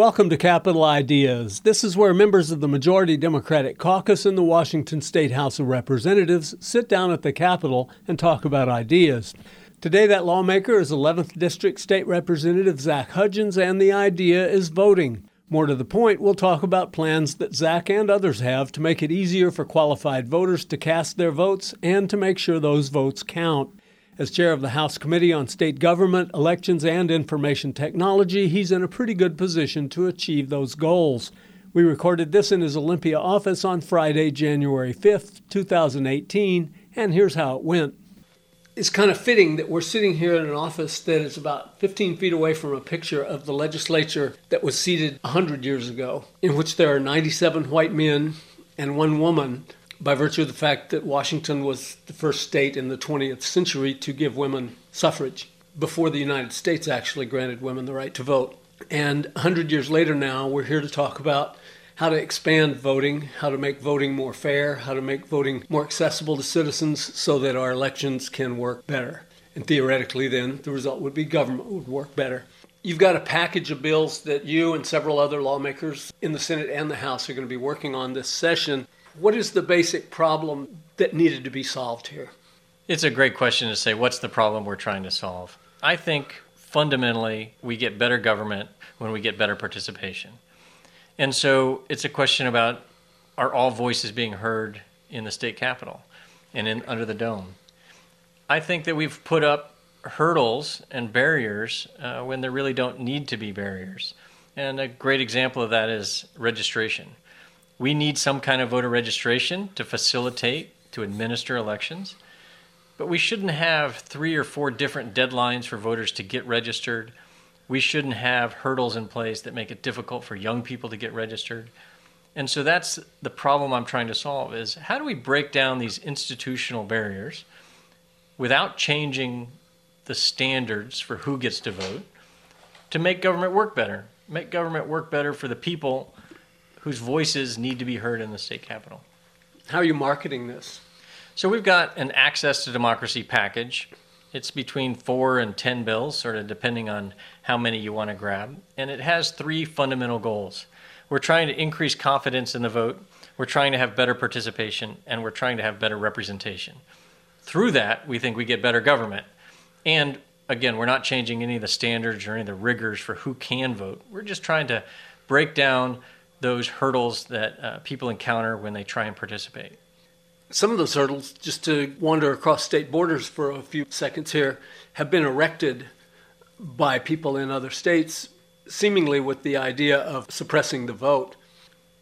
Welcome to Capitol Ideas. This is where members of the majority Democratic caucus in the Washington State House of Representatives sit down at the Capitol and talk about ideas. Today, that lawmaker is 11th District State Representative Zack Hudgins, and the idea is voting. More to the point, we'll talk about plans that Zack and others have to make it easier for qualified voters to cast their votes and to make sure those votes count. As chair of the House Committee on State Government, Elections, and Information Technology, he's in a pretty good position to achieve those goals. We recorded this in his Olympia office on Friday, January 5th, 2018, and here's how it went. It's kind of fitting that we're sitting here in an office that is about 15 feet away from a picture of the legislature that was seated 100 years ago, in which there are 97 white men and one woman by virtue of the fact that Washington was the first state in the 20th century to give women suffrage before the United States actually granted women the right to vote. And 100 years later now, we're here to talk about how to expand voting, how to make voting more fair, how to make voting more accessible to citizens so that our elections can work better. And theoretically, then, the result would be government would work better. You've got a package of bills that you and several other lawmakers in the Senate and the House are going to be working on this session. What is the basic problem that needed to be solved here? It's a great question to say, what's the problem we're trying to solve? I think fundamentally we get better government when we get better participation. And so it's a question about are all voices being heard in the state capitol and in, under the dome? I think that we've put up hurdles and barriers uh, when there really don't need to be barriers. And a great example of that is registration we need some kind of voter registration to facilitate, to administer elections. But we shouldn't have three or four different deadlines for voters to get registered. We shouldn't have hurdles in place that make it difficult for young people to get registered. And so that's the problem I'm trying to solve is how do we break down these institutional barriers without changing the standards for who gets to vote to make government work better, make government work better for the people whose voices need to be heard in the state capitol. How are you marketing this? So we've got an access to democracy package. It's between four and 10 bills, sort of depending on how many you want to grab. And it has three fundamental goals. We're trying to increase confidence in the vote, we're trying to have better participation, and we're trying to have better representation. Through that, we think we get better government. And again, we're not changing any of the standards or any of the rigors for who can vote. We're just trying to break down those hurdles that uh, people encounter when they try and participate. Some of those hurdles, just to wander across state borders for a few seconds here, have been erected by people in other states, seemingly with the idea of suppressing the vote.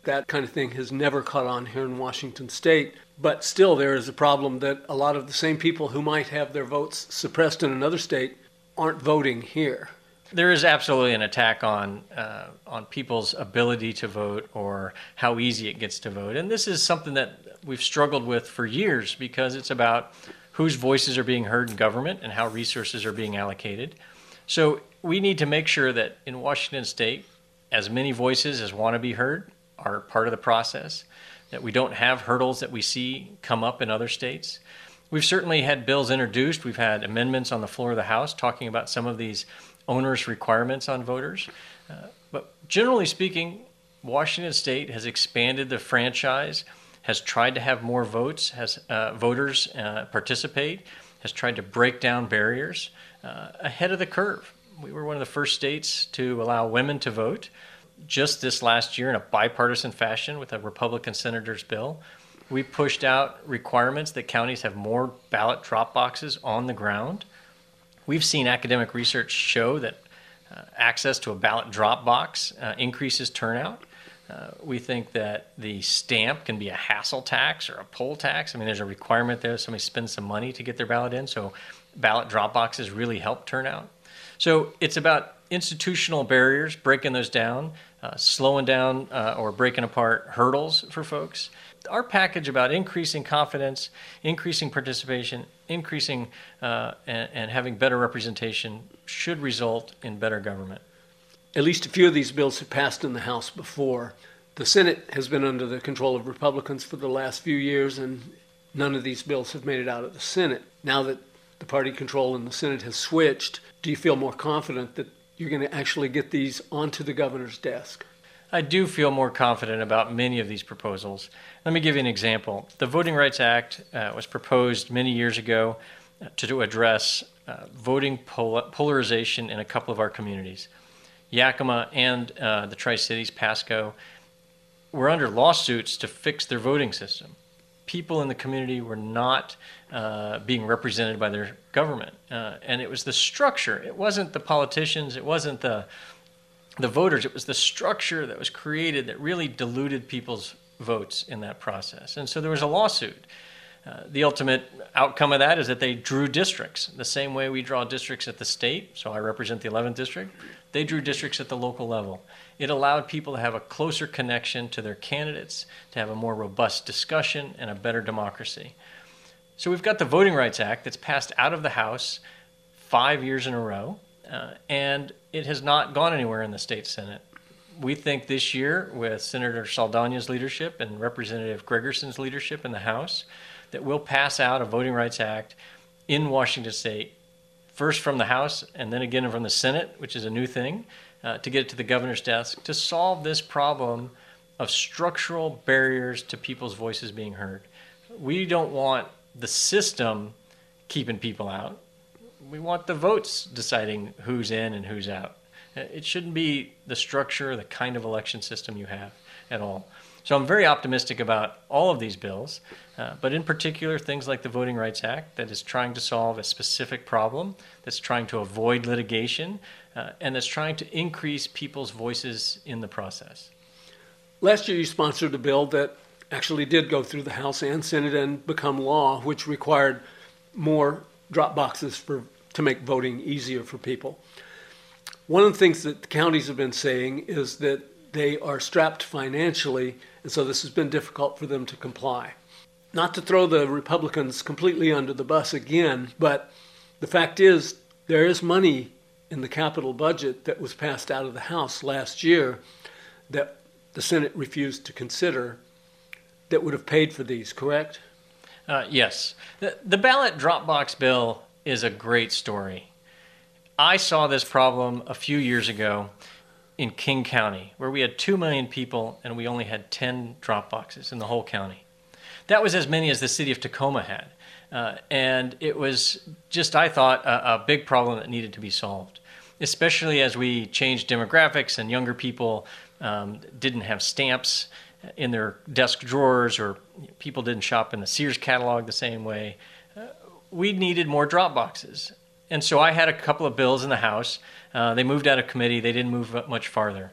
That kind of thing has never caught on here in Washington state, but still there is a problem that a lot of the same people who might have their votes suppressed in another state aren't voting here. There is absolutely an attack on uh, on people's ability to vote or how easy it gets to vote, and this is something that we've struggled with for years because it's about whose voices are being heard in government and how resources are being allocated. So we need to make sure that in Washington State, as many voices as want to be heard are part of the process. That we don't have hurdles that we see come up in other states. We've certainly had bills introduced. We've had amendments on the floor of the House talking about some of these onerous requirements on voters. Uh, but generally speaking, Washington State has expanded the franchise, has tried to have more votes, has uh, voters uh, participate, has tried to break down barriers uh, ahead of the curve. We were one of the first states to allow women to vote. Just this last year, in a bipartisan fashion, with a Republican senator's bill, we pushed out requirements that counties have more ballot drop boxes on the ground. We've seen academic research show that uh, access to a ballot drop box uh, increases turnout. Uh, we think that the stamp can be a hassle tax or a poll tax. I mean, there's a requirement there somebody spends some money to get their ballot in, so ballot drop boxes really help turnout. So it's about institutional barriers, breaking those down, uh, slowing down uh, or breaking apart hurdles for folks. Our package about increasing confidence, increasing participation, increasing uh, and, and having better representation should result in better government. At least a few of these bills have passed in the House before. The Senate has been under the control of Republicans for the last few years, and none of these bills have made it out of the Senate. Now that the party control in the Senate has switched, do you feel more confident that you're going to actually get these onto the governor's desk? I do feel more confident about many of these proposals. Let me give you an example. The Voting Rights Act uh, was proposed many years ago uh, to address uh, voting pol- polarization in a couple of our communities. Yakima and uh, the Tri Cities, Pasco, were under lawsuits to fix their voting system. People in the community were not uh, being represented by their government. Uh, and it was the structure, it wasn't the politicians, it wasn't the the voters. It was the structure that was created that really diluted people's votes in that process. And so there was a lawsuit. Uh, the ultimate outcome of that is that they drew districts the same way we draw districts at the state. So I represent the 11th district. They drew districts at the local level. It allowed people to have a closer connection to their candidates, to have a more robust discussion, and a better democracy. So we've got the Voting Rights Act that's passed out of the House five years in a row. Uh, and it has not gone anywhere in the state Senate. We think this year, with Senator Saldana's leadership and Representative Gregerson's leadership in the House, that we'll pass out a Voting Rights Act in Washington state, first from the House and then again from the Senate, which is a new thing, uh, to get it to the governor's desk to solve this problem of structural barriers to people's voices being heard. We don't want the system keeping people out we want the votes deciding who's in and who's out. It shouldn't be the structure, the kind of election system you have at all. So I'm very optimistic about all of these bills, uh, but in particular, things like the Voting Rights Act that is trying to solve a specific problem, that's trying to avoid litigation, uh, and that's trying to increase people's voices in the process. Last year, you sponsored a bill that actually did go through the House and Senate and become law, which required more drop boxes for to make voting easier for people. One of the things that the counties have been saying is that they are strapped financially, and so this has been difficult for them to comply. Not to throw the Republicans completely under the bus again, but the fact is there is money in the capital budget that was passed out of the House last year that the Senate refused to consider that would have paid for these, correct? Uh, yes. The, the ballot drop box bill is a great story. I saw this problem a few years ago in King County, where we had 2 million people and we only had 10 drop boxes in the whole county. That was as many as the city of Tacoma had. Uh, and it was just, I thought, a, a, big problem that needed to be solved, especially as we changed demographics and younger people um, didn't have stamps in their desk drawers or people didn't shop in the Sears catalog the same way we needed more drop boxes. And so I had a couple of bills in the House. Uh, they moved out of committee, they didn't move much farther.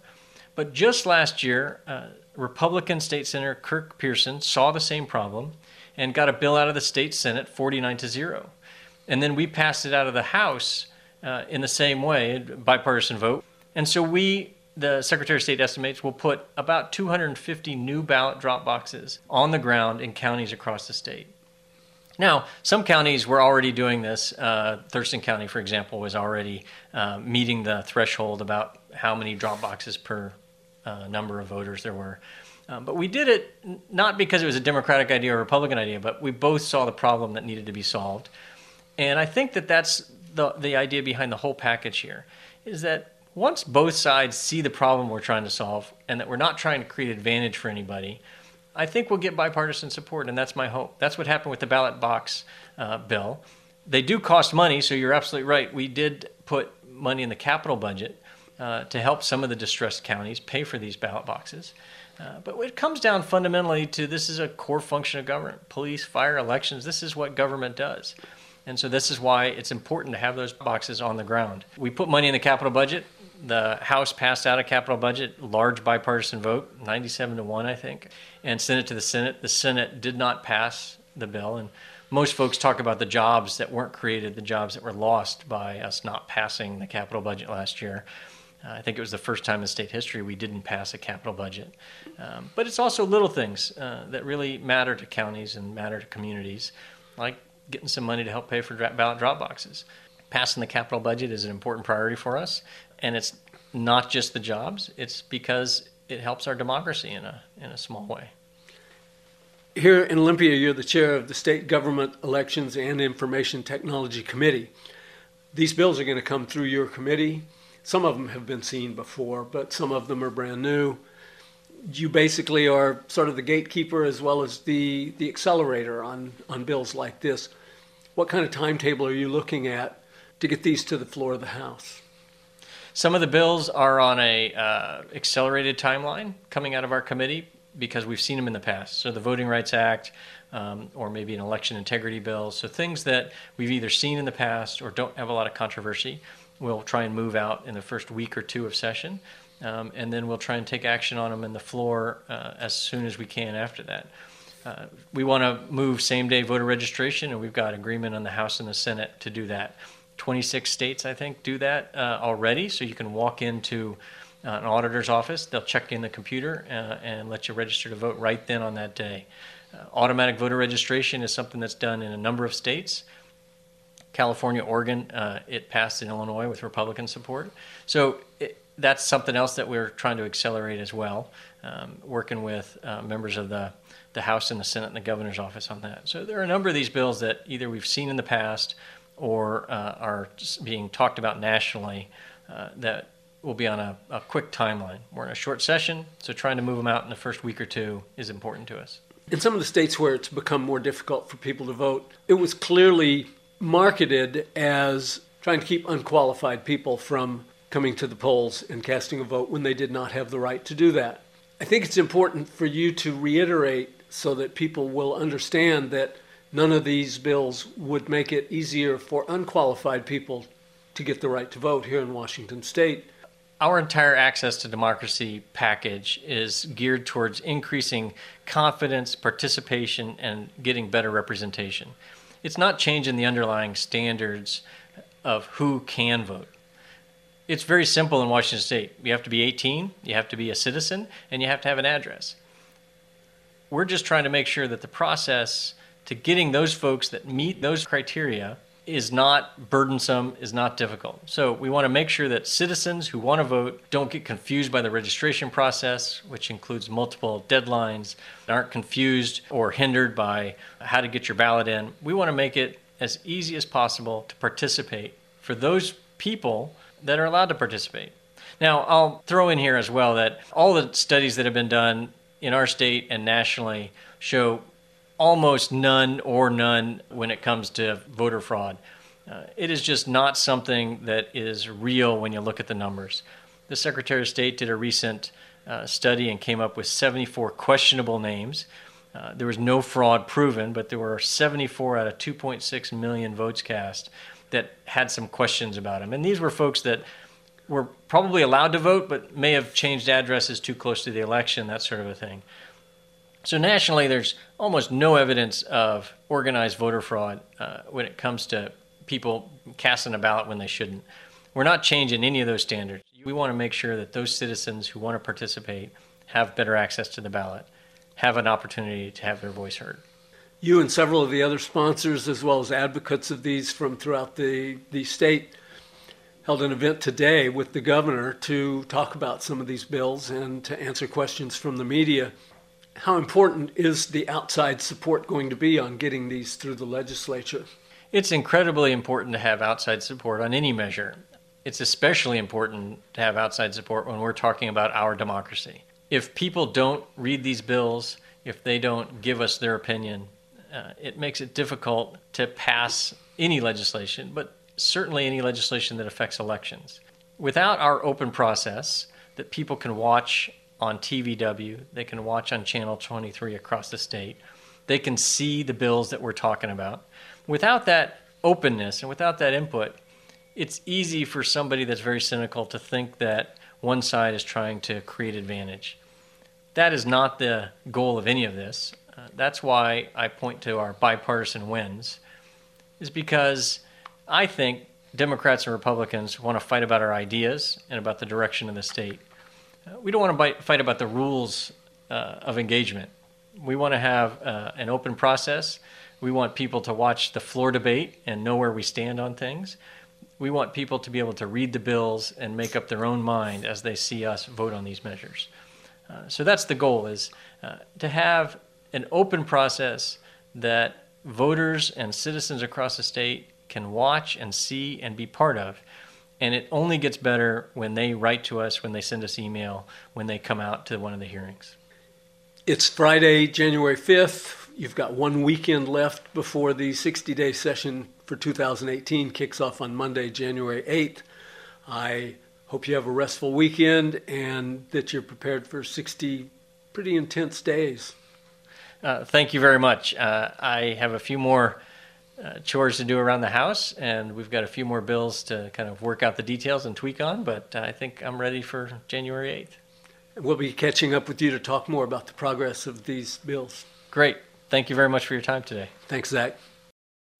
But just last year, uh, Republican State Senator Kirk Pearson saw the same problem and got a bill out of the state Senate 49 to 0. And then we passed it out of the House uh, in the same way, bipartisan vote. And so we, the Secretary of State estimates, will put about 250 new ballot drop boxes on the ground in counties across the state. Now, some counties were already doing this. Uh, Thurston County, for example, was already uh, meeting the threshold about how many drop boxes per uh, number of voters there were. Um, but we did it not because it was a Democratic idea or a Republican idea, but we both saw the problem that needed to be solved. And I think that that's the, the idea behind the whole package here is that once both sides see the problem we're trying to solve and that we're not trying to create advantage for anybody, I think we'll get bipartisan support, and that's my hope. That's what happened with the ballot box uh, bill. They do cost money, so you're absolutely right. We did put money in the capital budget uh, to help some of the distressed counties pay for these ballot boxes. Uh, but it comes down fundamentally to this is a core function of government police, fire, elections. This is what government does. And so this is why it's important to have those boxes on the ground. We put money in the capital budget the House passed out a capital budget, large bipartisan vote, 97 to 1, I think, and sent it to the Senate. The Senate did not pass the bill. And most folks talk about the jobs that weren't created, the jobs that were lost by us not passing the capital budget last year. Uh, I think it was the first time in state history we didn't pass a capital budget. Um, but it's also little things uh, that really matter to counties and matter to communities, like getting some money to help pay for ballot drop boxes. Passing the capital budget is an important priority for us and it's not just the jobs; it's because it helps our democracy in a in a small way. Here in Olympia, you're the chair of the State Government Elections and Information Technology Committee. These bills are going to come through your committee. Some of them have been seen before, but some of them are brand new. You basically are sort of the gatekeeper as well as the, the accelerator on, on bills like this. What kind of timetable are you looking at to get these to the floor of the House? Some of the bills are on a uh, accelerated timeline coming out of our committee because we've seen them in the past. So the Voting Rights Act, um, or maybe an election integrity bill. So things that we've either seen in the past or don't have a lot of controversy, we'll try and move out in the first week or two of session. Um, and then we'll try and take action on them in the floor uh, as soon as we can after that. Uh, we want to move same day voter registration, and we've got agreement on the House and the Senate to do that. 26 states, I think, do that uh, already. So you can walk into uh, an auditor's office, they'll check in the computer uh, and let you register to vote right then on that day. Uh, automatic voter registration is something that's done in a number of states. California, Oregon, uh, it passed in Illinois with Republican support. So it, that's something else that we're trying to accelerate as well, um, working with uh, members of the, the House and the Senate and the governor's office on that. So there are a number of these bills that either we've seen in the past or uh, are being talked about nationally uh, that will be on a, a, quick timeline. We're in a short session, so trying to move them out in the first week or two is important to us. In some of the states where it's become more difficult for people to vote, it was clearly marketed as trying to keep unqualified people from coming to the polls and casting a vote when they did not have the right to do that. I think it's important for you to reiterate so that people will understand that none of these bills would make it easier for unqualified people to get the right to vote here in Washington state. Our entire access to democracy package is geared towards increasing confidence, participation, and getting better representation. It's not changing the underlying standards of who can vote. It's very simple in Washington state. You have to be 18, you have to be a citizen, and you have to have an address. We're just trying to make sure that the process to getting those folks that meet those criteria is not burdensome, is not difficult. So we want to make sure that citizens who want to vote don't get confused by the registration process, which includes multiple deadlines, aren't confused or hindered by how to get your ballot in. We want to make it as easy as possible to participate for those people that are allowed to participate. Now, I'll throw in here as well that all the studies that have been done in our state and nationally show almost none or none when it comes to voter fraud. Uh, it is just not something that is real when you look at the numbers. The Secretary of State did a recent uh, study and came up with 74 questionable names. Uh, there was no fraud proven, but there were 74 out of 2.6 million votes cast that had some questions about them. And these were folks that were probably allowed to vote, but may have changed addresses too close to the election, that sort of a thing. So nationally, there's almost no evidence of organized voter fraud uh, when it comes to people casting a ballot when they shouldn't. We're not changing any of those standards. We want to make sure that those citizens who want to participate have better access to the ballot, have an opportunity to have their voice heard. You and several of the other sponsors, as well as advocates of these from throughout the, the state, held an event today with the governor to talk about some of these bills and to answer questions from the media how important is the outside support going to be on getting these through the legislature? It's incredibly important to have outside support on any measure. It's especially important to have outside support when we're talking about our democracy. If people don't read these bills, if they don't give us their opinion, uh, it makes it difficult to pass any legislation, but certainly any legislation that affects elections. Without our open process that people can watch on TVW, they can watch on Channel 23 across the state. They can see the bills that we're talking about. Without that openness and without that input, it's easy for somebody that's very cynical to think that one side is trying to create advantage. That is not the goal of any of this. Uh, that's why I point to our bipartisan wins, is because I think Democrats and Republicans want to fight about our ideas and about the direction of the state we don't want to fight about the rules uh, of engagement. We want to have uh, an open process. We want people to watch the floor debate and know where we stand on things. We want people to be able to read the bills and make up their own mind as they see us vote on these measures. Uh, so that's the goal: is uh, to have an open process that voters and citizens across the state can watch and see and be part of And it only gets better when they write to us, when they send us email, when they come out to one of the hearings. It's Friday, January 5th. You've got one weekend left before the 60 day session for 2018 kicks off on Monday, January 8th. I hope you have a restful weekend and that you're prepared for 60 pretty intense days. Uh, thank you very much. Uh, I have a few more uh, chores to do around the house, and we've got a few more bills to kind of work out the details and tweak on, but I think I'm ready for January 8th. And we'll be catching up with you to talk more about the progress of these bills. Great. Thank you very much for your time today. Thanks, Zack.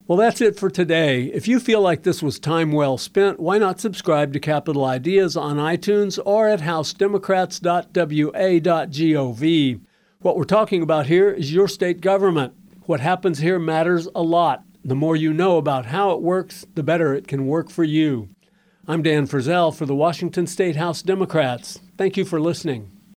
Well, that's it for today. If you feel like this was time well spent, why not subscribe to Capitol Ideas on iTunes or at housedemocrats.wa.gov. What we're talking about here is your state government. What happens here matters a lot. The more you know about how it works, the better it can work for you. I'm Dan Frizzell for the Washington State House Democrats. Thank you for listening.